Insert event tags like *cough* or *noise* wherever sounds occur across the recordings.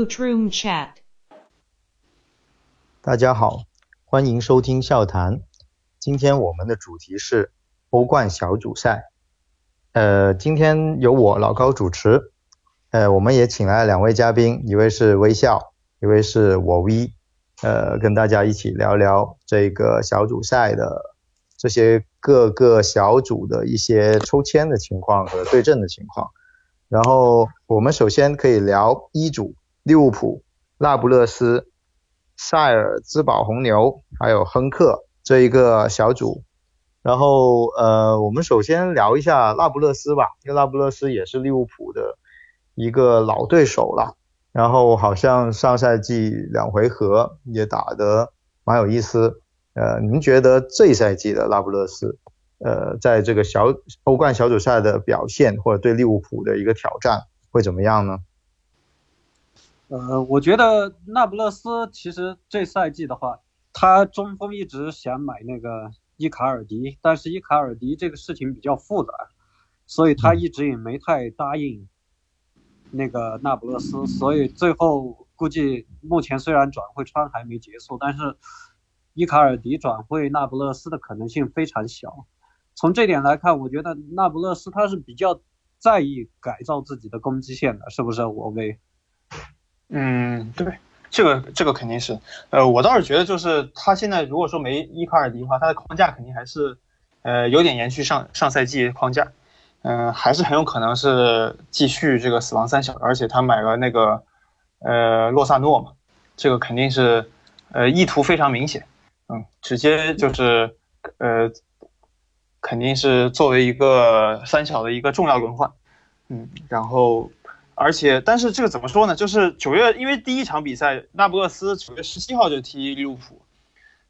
Boot Room Chat。大家好，欢迎收听笑谈。今天我们的主题是欧冠小组赛。呃，今天由我老高主持。呃，我们也请来了两位嘉宾，一位是微笑，一位是我 V。呃，跟大家一起聊聊这个小组赛的这些各个小组的一些抽签的情况和对阵的情况。然后我们首先可以聊一组，利物浦、那不勒斯、塞尔兹堡红牛还有亨克这一个小组。然后呃，我们首先聊一下那不勒斯吧，因为那不勒斯也是利物浦的。一个老对手了，然后好像上赛季两回合也打得蛮有意思。呃，您觉得这一赛季的那不勒斯，呃，在这个小欧冠小组赛的表现或者对利物浦的一个挑战会怎么样呢？呃，我觉得那不勒斯其实这赛季的话，他中锋一直想买那个伊卡尔迪，但是伊卡尔迪这个事情比较复杂，所以他一直也没太答应。那个那不勒斯，所以最后估计目前虽然转会窗还没结束，但是伊卡尔迪转会那不勒斯的可能性非常小。从这点来看，我觉得那不勒斯他是比较在意改造自己的攻击线的，是不是？我为，嗯，对，这个这个肯定是。呃，我倒是觉得就是他现在如果说没伊卡尔迪的话，他的框架肯定还是呃有点延续上上赛季框架。嗯，还是很有可能是继续这个死亡三小，而且他买了那个呃洛萨诺嘛，这个肯定是呃意图非常明显，嗯，直接就是呃肯定是作为一个三小的一个重要轮换，嗯，然后而且但是这个怎么说呢？就是九月因为第一场比赛那不勒斯九月十七号就踢利物浦，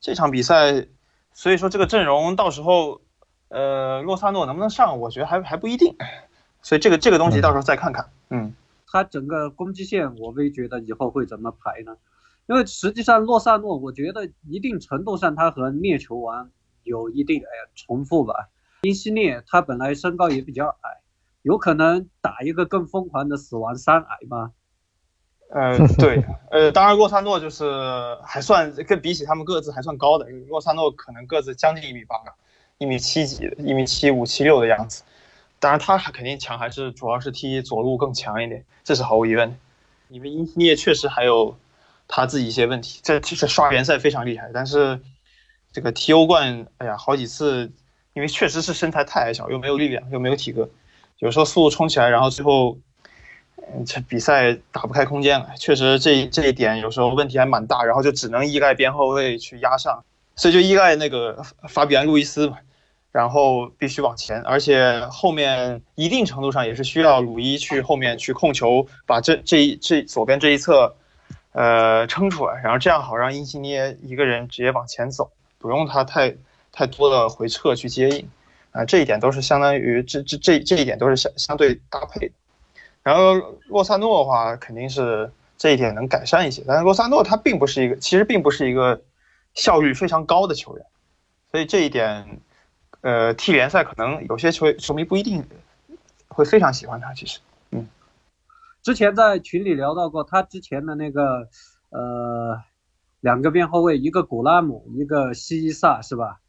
这场比赛，所以说这个阵容到时候。呃，洛萨诺能不能上？我觉得还还不一定，所以这个这个东西到时候再看看。嗯，他整个攻击线，我会觉得以后会怎么排呢？因为实际上洛萨诺，我觉得一定程度上他和灭球王有一定哎重复吧。因西涅他本来身高也比较矮，有可能打一个更疯狂的死亡三矮吗？呃，对，呃，当然洛萨诺就是还算跟比起他们个子还算高的，洛萨诺可能个子将近一米八。一米七几，一米七五、七六的样子。当然，他还肯定强，还是主要是踢左路更强一点，这是毫无疑问的。因为因涅确实还有他自己一些问题，这其实刷联赛非常厉害，但是这个踢欧冠，哎呀，好几次，因为确实是身材太矮小，又没有力量，又没有体格，有时候速度冲起来，然后最后，嗯，这比赛打不开空间了。确实，这这一点有时候问题还蛮大，然后就只能依赖边后卫去压上，所以就依赖那个法比安·路易斯嘛。然后必须往前，而且后面一定程度上也是需要鲁伊去后面去控球，把这这一这左边这一侧，呃撑出来，然后这样好让英西涅一个人直接往前走，不用他太太多的回撤去接应，啊，这一点都是相当于这这这这一点都是相相对搭配的。然后洛萨诺的话肯定是这一点能改善一些，但是洛萨诺他并不是一个其实并不是一个效率非常高的球员，所以这一点。呃，踢联赛可能有些球球迷不一定会非常喜欢他。其实，嗯，之前在群里聊到过，他之前的那个呃两个边后卫，一个古拉姆，一个西伊萨，是吧？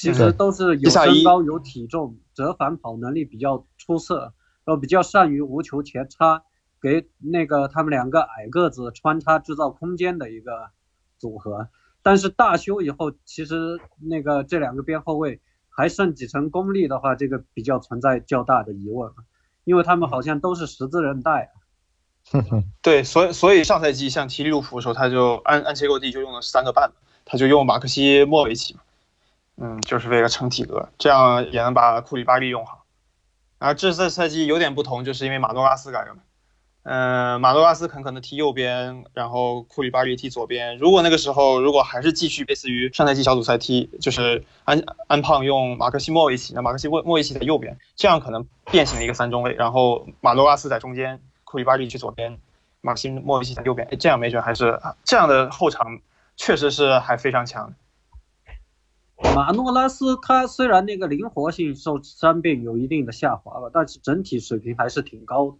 其实都是有身高、有体重、折返跑能力比较出色，然后比较善于无球前插，给那个他们两个矮个子穿插制造空间的一个组合。但是大修以后，其实那个这两个边后卫。还剩几成功力的话，这个比较存在较大的疑问，因为他们好像都是十字韧带。*laughs* 对，所以所以上赛季像踢利物浦的时候，他就安安切洛蒂就用了三个半，他就用马克西莫维奇嘛，嗯，就是为了撑体格，这样也能把库里巴利用好。然后这次赛季有点不同，就是因为马诺拉斯改了。嗯，马诺拉斯肯可能踢右边，然后库里巴利踢左边。如果那个时候如果还是继续类似于上赛季小组赛踢，就是安安胖用马克西莫维奇，那马克西莫莫维奇在右边，这样可能变形的一个三中卫，然后马诺拉斯在中间，库里巴利去左边，马克西莫维奇在右边，哎，这样没准还是这样的后场确实是还非常强。马诺拉斯他虽然那个灵活性受伤病有一定的下滑吧，但是整体水平还是挺高的。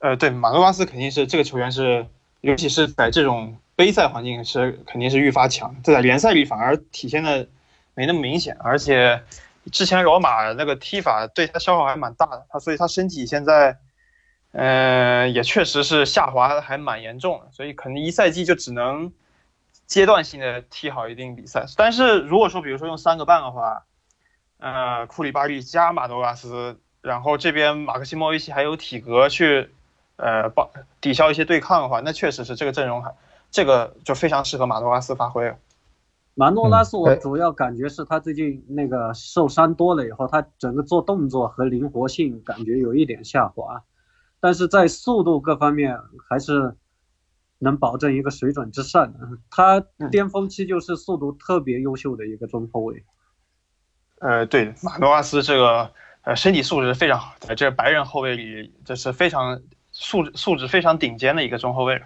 呃，对，马诺拉斯肯定是这个球员是，尤其是在这种杯赛环境是肯定是愈发强，在联赛里反而体现的没那么明显，而且之前罗马那个踢法对他消耗还蛮大的，他所以他身体现在，呃，也确实是下滑还蛮严重的，所以可能一赛季就只能阶段性的踢好一定比赛，但是如果说比如说用三个半的话，呃，库里巴利加马诺拉斯，然后这边马克西莫维奇还有体格去。呃，帮抵消一些对抗的话，那确实是这个阵容还，这个就非常适合马诺拉斯发挥了。马诺拉斯，我主要感觉是他最近那个受伤多了以后，他整个做动作和灵活性感觉有一点下滑，但是在速度各方面还是能保证一个水准之上。他巅峰期就是速度特别优秀的一个中后卫。呃，对，马诺拉斯这个呃身体素质非常好，在这白人后卫里这是非常。素质素质非常顶尖的一个中后卫，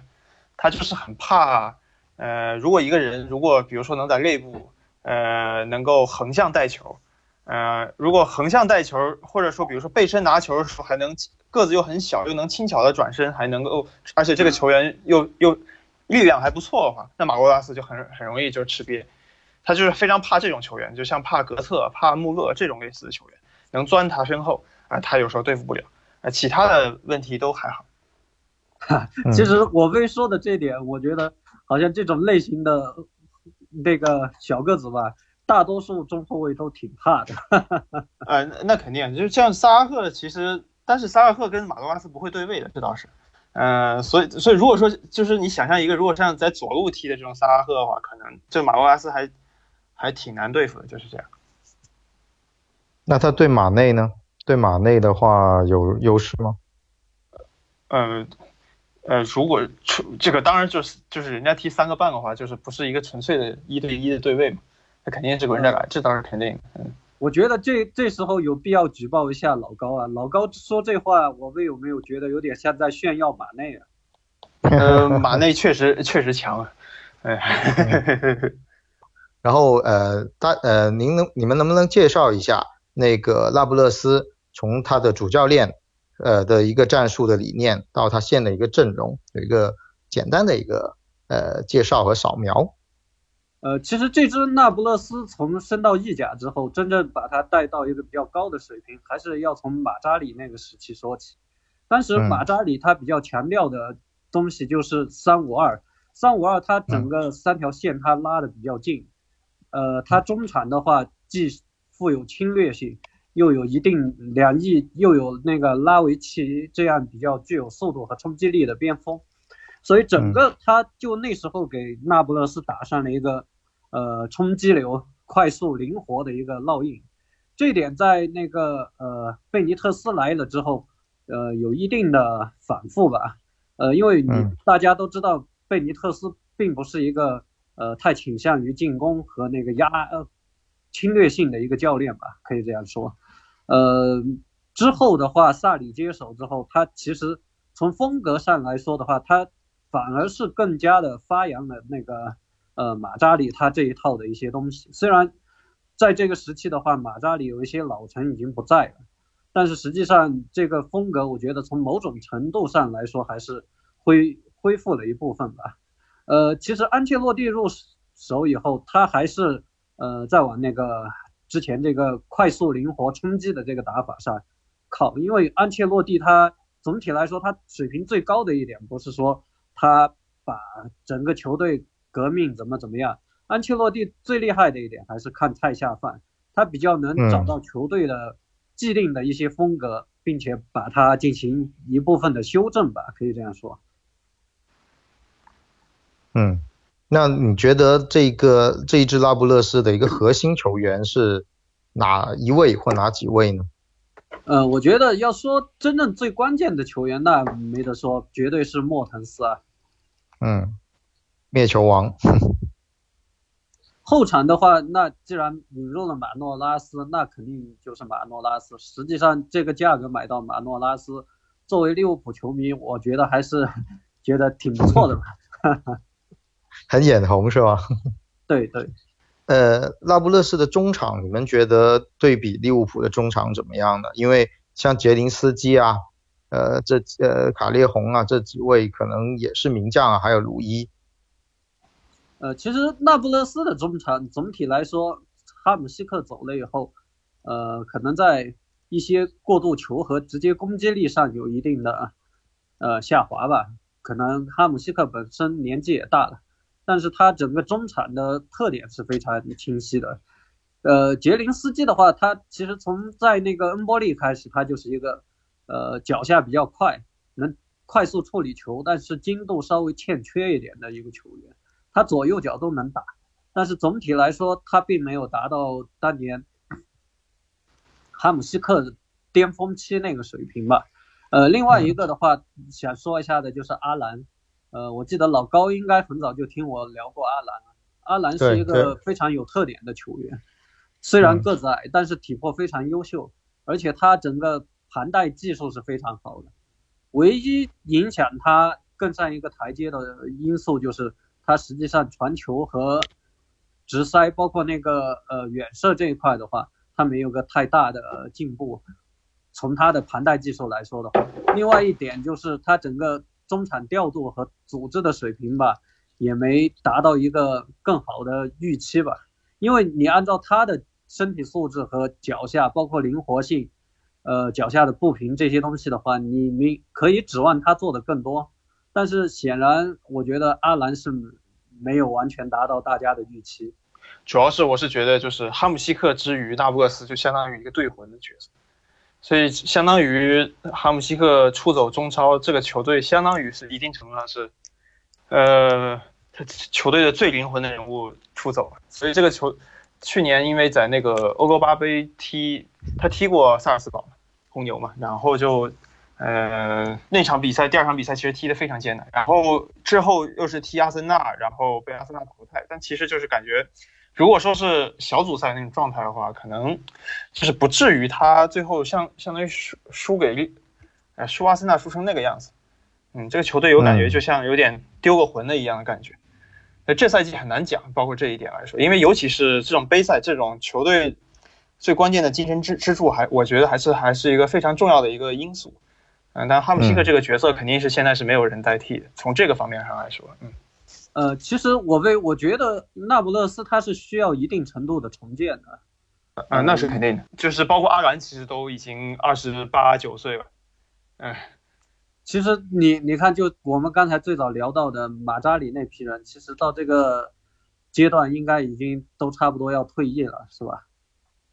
他就是很怕，呃，如果一个人如果比如说能在内部，呃，能够横向带球，呃，如果横向带球，或者说比如说背身拿球的时候还能个子又很小，又能轻巧的转身，还能够，而且这个球员又又力量还不错的话，那马罗拉斯就很很容易就吃瘪，他就是非常怕这种球员，就像怕格特、怕穆勒这种类似的球员，能钻他身后啊，他有时候对付不了。啊，其他的问题都还好。其实我非说的这点，我觉得好像这种类型的那个小个子吧，大多数中后卫都挺怕的。*laughs* 呃，那肯定就是像萨拉赫，其实但是萨拉赫跟马多拉斯不会对位的，这倒是。嗯，所以所以如果说就是你想象一个，如果像在左路踢的这种萨拉赫的话，可能这马多拉斯还还挺难对付的，就是这样。那他对马内呢？对马内的话有优势吗？呃，呃，如果出这个当然就是就是人家踢三个半的话，就是不是一个纯粹的一对一的对位嘛，那肯定是人家来，这倒是肯定。嗯，我觉得这这时候有必要举报一下老高啊，老高说这话，我们有没有觉得有点像在炫耀马内啊？*laughs* 呃，马内确实确实强啊，哎，然后呃，大呃，您能你们能不能介绍一下那个那不勒斯？从他的主教练，呃的一个战术的理念，到他现的一个阵容，有一个简单的一个呃介绍和扫描。呃，其实这支那不勒斯从升到意甲之后，真正把它带到一个比较高的水平，还是要从马扎里那个时期说起。当时马扎里他比较强调的东西就是三五二，三五二他整个三条线他拉的比较近，呃，他中场的话既富有侵略性。又有一定两翼，又有那个拉维奇这样比较具有速度和冲击力的边锋，所以整个他就那时候给那不勒斯打上了一个呃冲击流、快速灵活的一个烙印。这点在那个呃贝尼特斯来了之后，呃有一定的反复吧。呃，因为你大家都知道贝尼特斯并不是一个呃太倾向于进攻和那个压呃侵略性的一个教练吧，可以这样说。呃，之后的话，萨里接手之后，他其实从风格上来说的话，他反而是更加的发扬了那个呃马扎里他这一套的一些东西。虽然在这个时期的话，马扎里有一些老臣已经不在了，但是实际上这个风格，我觉得从某种程度上来说还是恢恢复了一部分吧。呃，其实安切洛蒂入手以后，他还是呃在往那个。之前这个快速灵活冲击的这个打法上靠，因为安切洛蒂他总体来说他水平最高的一点不是说他把整个球队革命怎么怎么样，安切洛蒂最厉害的一点还是看菜下饭，他比较能找到球队的既定的一些风格，并且把它进行一部分的修正吧，可以这样说。嗯。那你觉得这个这一支拉布勒斯的一个核心球员是哪一位或哪几位呢？呃，我觉得要说真正最关键的球员，那没得说，绝对是莫腾斯啊。嗯，灭球王。后场的话，那既然引入了马诺拉斯，那肯定就是马诺拉斯。实际上，这个价格买到马诺拉斯，作为利物浦球迷，我觉得还是觉得挺不错的吧。*laughs* 很眼红是吧？*laughs* 对对，呃，拉布勒斯的中场，你们觉得对比利物浦的中场怎么样呢？因为像杰林斯基啊，呃，这呃卡列洪啊，这几位可能也是名将啊，还有鲁伊。呃，其实那不勒斯的中场总体来说，哈姆西克走了以后，呃，可能在一些过渡球和直接攻击力上有一定的呃下滑吧。可能哈姆西克本身年纪也大了，但是他整个中场的特点是非常清晰的。呃，杰林斯基的话，他其实从在那个恩波利开始，他就是一个。呃，脚下比较快，能快速处理球，但是精度稍微欠缺一点的一个球员。他左右脚都能打，但是总体来说，他并没有达到当年哈姆西克巅峰期那个水平吧。呃，另外一个的话，想说一下的就是阿兰。呃，我记得老高应该很早就听我聊过阿兰。阿兰是一个非常有特点的球员，虽然个子矮，但是体魄非常优秀，而且他整个。盘带技术是非常好的，唯一影响他更上一个台阶的因素就是他实际上传球和直塞，包括那个呃远射这一块的话，他没有个太大的进步。从他的盘带技术来说的话，另外一点就是他整个中场调度和组织的水平吧，也没达到一个更好的预期吧。因为你按照他的身体素质和脚下，包括灵活性。呃，脚下的步频这些东西的话，你你可以指望他做的更多，但是显然，我觉得阿兰是没有完全达到大家的预期。主要是我是觉得，就是哈姆西克之于那不勒斯，就相当于一个队魂的角色，所以相当于哈姆西克出走中超，这个球队相当于是一定程度上是，呃，他球队的最灵魂的人物出走了，所以这个球去年因为在那个欧洲八杯踢，他踢过萨尔斯堡。红牛嘛，然后就，呃，那场比赛，第二场比赛其实踢得非常艰难，然后之后又是踢阿森纳，然后被阿森纳淘汰。但其实就是感觉，如果说是小组赛那种状态的话，可能就是不至于他最后相相当于输输给，呃，输阿森纳输成那个样子。嗯，这个球队有感觉就像有点丢个魂的一样的感觉。那这赛季很难讲，包括这一点来说，因为尤其是这种杯赛，这种球队。最关键的精神支支柱还，我觉得还是还是一个非常重要的一个因素，嗯，但哈姆西克这个角色肯定是现在是没有人代替的。从这个方面上来说，嗯，呃，其实我为我觉得那不勒斯他是需要一定程度的重建的，啊，那是肯定的，就是包括阿兰其实都已经二十八九岁了，嗯，其实你你看，就我们刚才最早聊到的马扎里那批人，其实到这个阶段应该已经都差不多要退役了，是吧？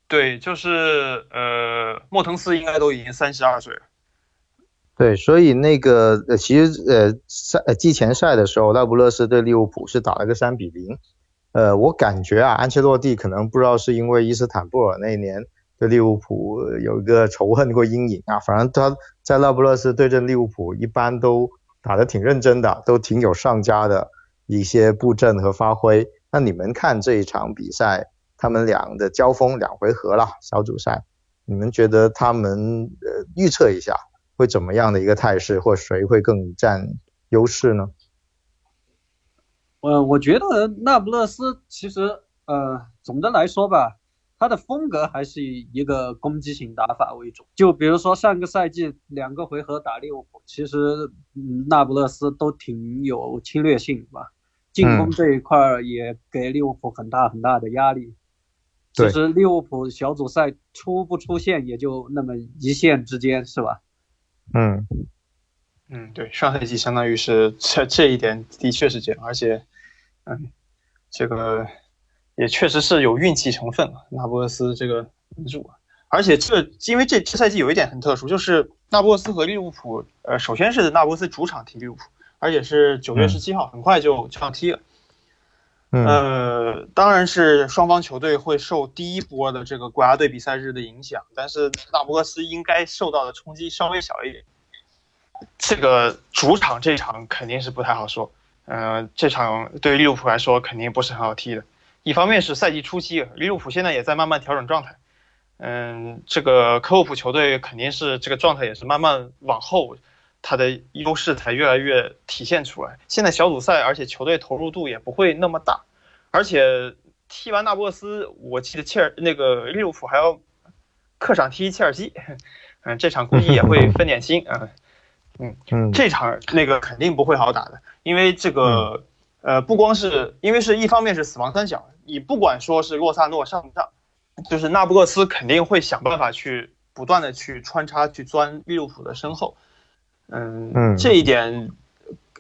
对，就是呃，莫腾斯应该都已经三十二岁了。对，所以那个呃，其实呃赛季前赛的时候，那不勒斯对利物浦是打了个三比零。呃，我感觉啊，安切洛蒂可能不知道是因为伊斯坦布尔那一年对利物浦有一个仇恨或阴影啊，反正他在那不勒斯对阵利物浦一般都打得挺认真的，都挺有上佳的一些布阵和发挥。那你们看这一场比赛？他们俩的交锋两回合了，小组赛，你们觉得他们呃预测一下会怎么样的一个态势，或谁会更占优势呢？呃，我觉得那不勒斯其实呃总的来说吧，他的风格还是以一个攻击型打法为主。就比如说上个赛季两个回合打利物浦，其实那不勒斯都挺有侵略性吧，进攻这一块也给利物浦很大很大的压力。其实利物浦小组赛出不出线也就那么一线之间，是吧？嗯嗯，对，上赛季相当于是这这一点的确是这样，而且，嗯，这个也确实是有运气成分纳波斯这个，而且这因为这这赛季有一点很特殊，就是纳波斯和利物浦，呃，首先是纳波斯主场踢利物浦，而且是九月十七号，很快就就要踢了。呃，当然是双方球队会受第一波的这个国家队比赛日的影响，但是那不勒斯应该受到的冲击稍微小一点。这个主场这场肯定是不太好说，呃，这场对于利物浦来说肯定不是很好踢的。一方面是赛季初期，利物浦现在也在慢慢调整状态，嗯，这个科沃普球队肯定是这个状态也是慢慢往后。他的优势才越来越体现出来。现在小组赛，而且球队投入度也不会那么大，而且踢完那不勒斯，我记得切尔那个利物浦还要客场踢切尔西，*laughs* 嗯，这场估计也会分点心啊。嗯嗯，这场那个肯定不会好打的，因为这个呃不光是因为是一方面是死亡三角，你不管说是洛萨诺上不上，就是那不勒斯肯定会想办法去不断的去穿插去钻利物浦的身后，嗯嗯，这一点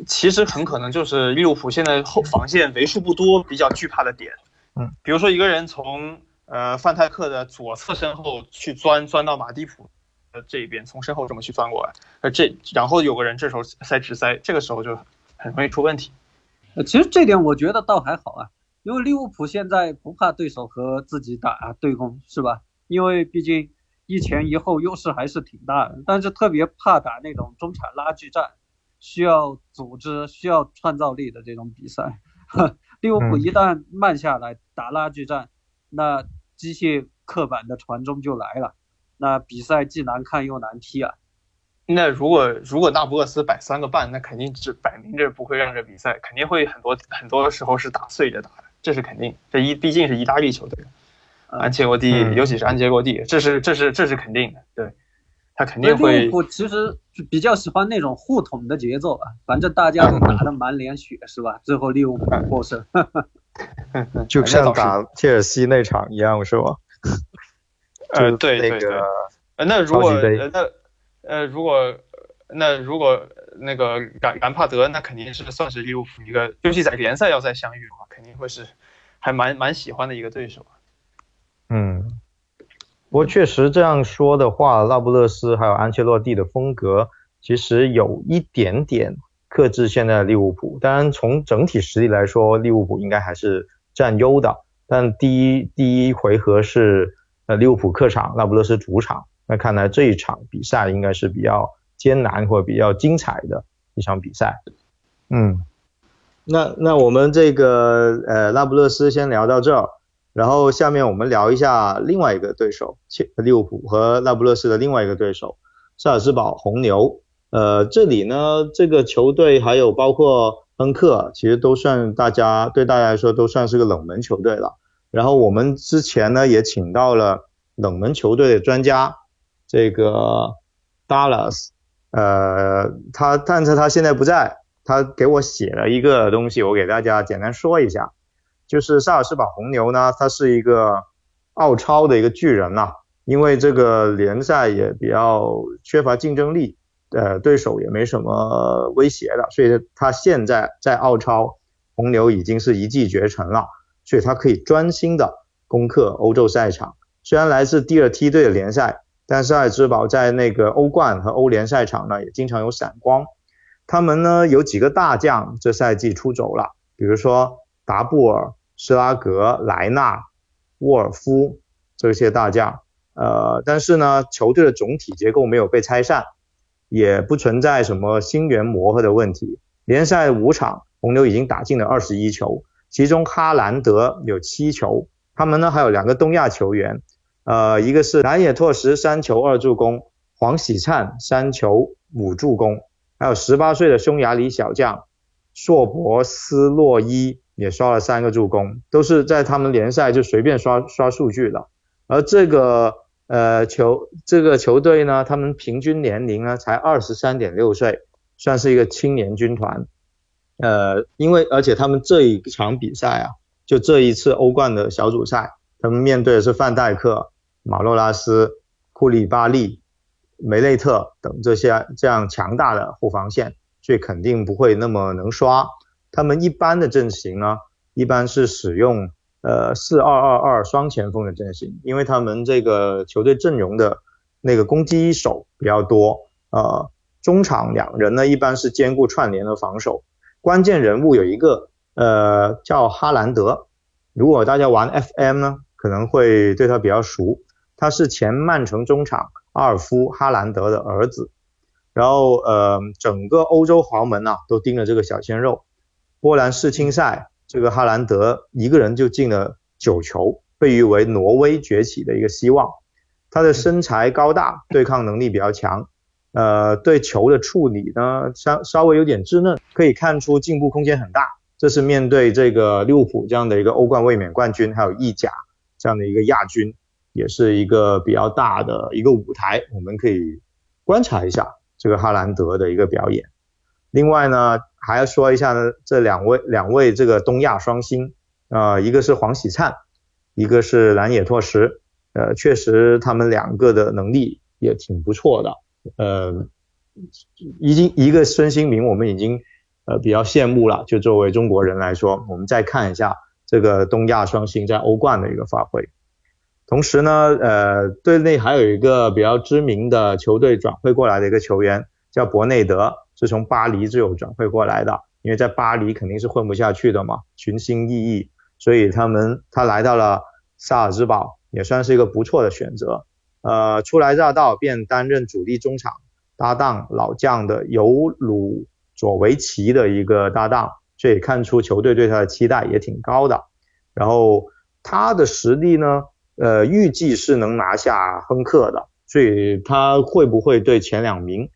其实很可能就是利物浦现在后防线为数不多比较惧怕的点，嗯，比如说一个人从呃范泰克的左侧身后去钻钻到马蒂普。的，这一边从身后这么去钻过来，呃，这然后有个人这时候塞直塞，这个时候就很容易出问题。呃，其实这点我觉得倒还好啊，因为利物浦现在不怕对手和自己打对攻，是吧？因为毕竟一前一后优势还是挺大的，但是特别怕打那种中场拉锯战，需要组织、需要创造力的这种比赛。*laughs* 利物浦一旦慢下来打拉锯战，那机械刻板的传中就来了。那比赛既难看又难踢啊！那如果如果那不勒斯摆三个半，那肯定是摆明着不会让这比赛，肯定会很多很多时候是打碎着打的，这是肯定。这一毕竟是意大利球队，安切洛蒂，尤其是安切洛蒂，这是这是这是肯定的。对，他肯定会。我其实比较喜欢那种互捅的节奏啊，反正大家都打得满脸血是吧？最后利物浦获胜，*laughs* 就像打切尔西那场一样是吧？*laughs* *laughs* 呃，对对对，呃，那如果那呃，如果那如果那个兰兰帕德，那肯定是算是利物浦一个，尤其在联赛要再相遇的话，肯定会是还蛮蛮喜欢的一个对手。嗯，不过确实这样说的话，拉布勒斯还有安切洛蒂的风格，其实有一点点克制现在的利物浦。当然，从整体实力来说，利物浦应该还是占优的。但第一第一回合是。呃，利物浦客场，那不勒斯主场，那看来这一场比赛应该是比较艰难或者比较精彩的一场比赛。嗯，那那我们这个呃，那不勒斯先聊到这儿，然后下面我们聊一下另外一个对手，切利物浦和那不勒斯的另外一个对手，萨尔斯堡红牛。呃，这里呢，这个球队还有包括恩克，其实都算大家对大家来说都算是个冷门球队了。然后我们之前呢也请到了冷门球队的专家，这个 Dallas，呃，他但是他现在不在，他给我写了一个东西，我给大家简单说一下，就是萨尔斯堡红牛呢，它是一个澳超的一个巨人呐，因为这个联赛也比较缺乏竞争力，呃，对手也没什么威胁了，所以他现在在澳超红牛已经是一骑绝尘了。所以他可以专心的攻克欧洲赛场。虽然来自第二梯队的联赛，但是爱之堡在那个欧冠和欧联赛场呢，也经常有闪光。他们呢有几个大将这赛季出走了，比如说达布尔、施拉格、莱纳、沃尔夫这些大将。呃，但是呢，球队的总体结构没有被拆散，也不存在什么星源磨合的问题。联赛五场，红牛已经打进了二十一球。其中哈兰德有七球，他们呢还有两个东亚球员，呃，一个是南野拓实三球二助攻，黄喜灿三球五助攻，还有十八岁的匈牙利小将硕博斯洛伊也刷了三个助攻，都是在他们联赛就随便刷刷数据的。而这个呃球这个球队呢，他们平均年龄呢才二十三点六岁，算是一个青年军团。呃，因为而且他们这一场比赛啊，就这一次欧冠的小组赛，他们面对的是范戴克、马洛拉斯、库里巴利、梅内特等这些这样强大的后防线，所以肯定不会那么能刷。他们一般的阵型呢，一般是使用呃四二二二双前锋的阵型，因为他们这个球队阵容的那个攻击手比较多，呃，中场两人呢一般是兼顾串联和防守。关键人物有一个，呃，叫哈兰德。如果大家玩 FM 呢，可能会对他比较熟。他是前曼城中场阿尔夫哈兰德的儿子。然后，呃，整个欧洲豪门呐都盯着这个小鲜肉。波兰世青赛，这个哈兰德一个人就进了九球，被誉为挪威崛起的一个希望。他的身材高大，对抗能力比较强。呃，对球的处理呢，稍稍微有点稚嫩，可以看出进步空间很大。这是面对这个利物浦这样的一个欧冠卫冕冠军，还有意甲这样的一个亚军，也是一个比较大的一个舞台，我们可以观察一下。这个哈兰德的一个表演。另外呢，还要说一下呢，这两位两位这个东亚双星，呃，一个是黄喜灿，一个是蓝野拓实，呃，确实他们两个的能力也挺不错的，呃，已经一个孙兴民我们已经呃比较羡慕了，就作为中国人来说，我们再看一下这个东亚双星在欧冠的一个发挥。同时呢，呃，队内还有一个比较知名的球队转会过来的一个球员叫博内德。是从巴黎之友转会过来的，因为在巴黎肯定是混不下去的嘛，群星熠熠，所以他们他来到了萨尔兹堡，也算是一个不错的选择。呃，初来乍到便担任主力中场搭档老将的尤鲁佐维奇的一个搭档，这也看出球队对他的期待也挺高的。然后他的实力呢，呃，预计是能拿下亨克的，所以他会不会对前两名，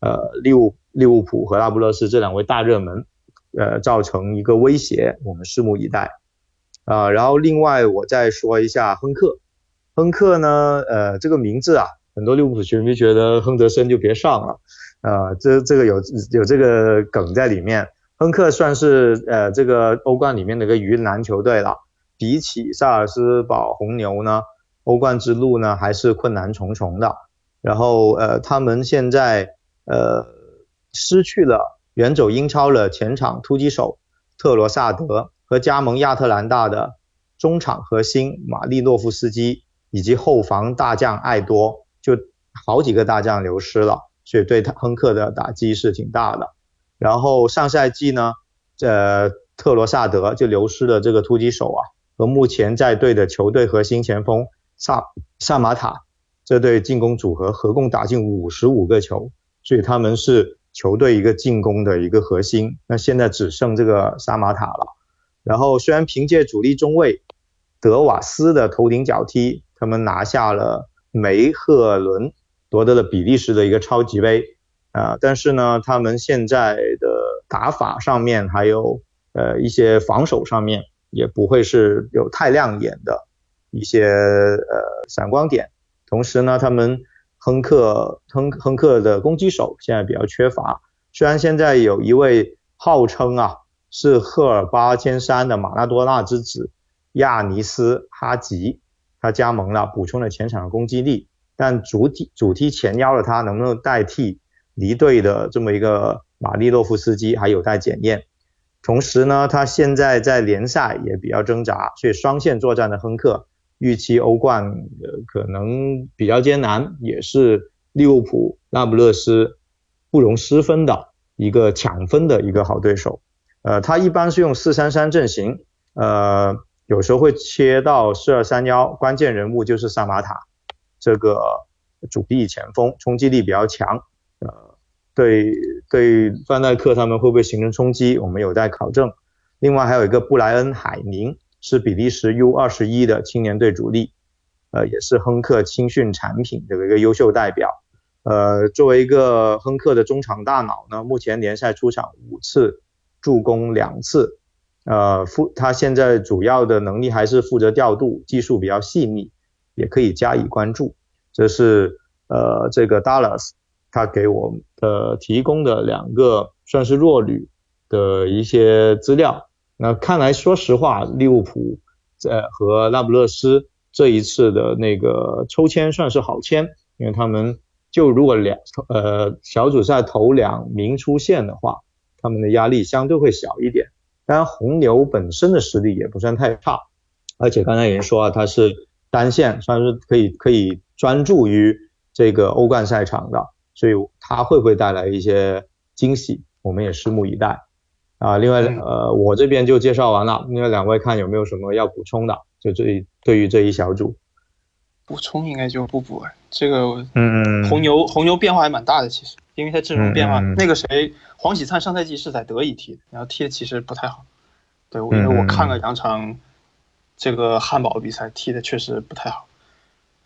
呃，利物浦。利物浦和那不勒斯这两位大热门，呃，造成一个威胁，我们拭目以待。啊，然后另外我再说一下亨克，亨克呢，呃，这个名字啊，很多利物浦球迷觉得亨德森就别上了，啊，这这个有有这个梗在里面。亨克算是呃这个欧冠里面的一个鱼腩球队了，比起萨尔斯堡红牛呢，欧冠之路呢还是困难重重的。然后呃，他们现在呃。失去了远走英超的前场突击手特罗萨德和加盟亚特兰大的中场核心马利诺夫斯基，以及后防大将艾多，就好几个大将流失了，所以对他亨克的打击是挺大的。然后上赛季呢，这特罗萨德就流失了这个突击手啊，和目前在队的球队核心前锋萨萨马塔这对进攻组合合共打进五十五个球，所以他们是。球队一个进攻的一个核心，那现在只剩这个沙马塔了。然后虽然凭借主力中卫德瓦斯的头顶脚踢，他们拿下了梅赫伦，夺得了比利时的一个超级杯啊，但是呢，他们现在的打法上面还有呃一些防守上面也不会是有太亮眼的一些呃闪光点。同时呢，他们。亨克亨亨克的攻击手现在比较缺乏，虽然现在有一位号称啊是赫尔巴千山的马拉多纳之子亚尼斯哈吉，他加盟了，补充了前场的攻击力，但主体主踢前腰的他能不能代替离队的这么一个马利洛夫斯基还有待检验。同时呢，他现在在联赛也比较挣扎，所以双线作战的亨克。预期欧冠呃可能比较艰难，也是利物浦、那不勒斯不容失分的一个抢分的一个好对手。呃，他一般是用四三三阵型，呃，有时候会切到四二三幺，关键人物就是萨马塔这个主力前锋，冲击力比较强。呃，对对，范戴克他们会不会形成冲击，我们有待考证。另外还有一个布莱恩海宁。是比利时 U 二十一的青年队主力，呃，也是亨克青训产品的一个优秀代表。呃，作为一个亨克的中场大脑呢，目前联赛出场五次，助攻两次。呃，负他现在主要的能力还是负责调度，技术比较细腻，也可以加以关注。这是呃这个 Dallas 他给我的提供的两个算是弱旅的一些资料。那看来，说实话，利物浦在和那不勒斯这一次的那个抽签算是好签，因为他们就如果两呃小组赛头两名出线的话，他们的压力相对会小一点。当然，红牛本身的实力也不算太差，而且刚才也说啊，他是单线，算是可以可以专注于这个欧冠赛场的，所以他会不会带来一些惊喜，我们也拭目以待。啊，另外，呃，我这边就介绍完了。另外两位看有没有什么要补充的？就这对于这一小组，补充应该就不补了。这个，嗯嗯，红牛红牛变化还蛮大的，其实，因为他阵容变化。那个谁，黄喜灿上赛季是在德乙踢的，然后踢的其实不太好。对，因为我看了两场这个汉堡比赛，踢的确实不太好。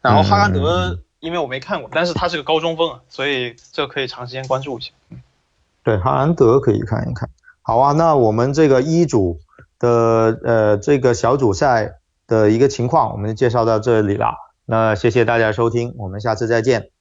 然后哈兰德，因为我没看过，但是他是个高中锋啊，所以这可以长时间关注一下。嗯，对，哈兰德可以看一看。好啊，那我们这个一组的呃这个小组赛的一个情况，我们就介绍到这里了。那谢谢大家收听，我们下次再见。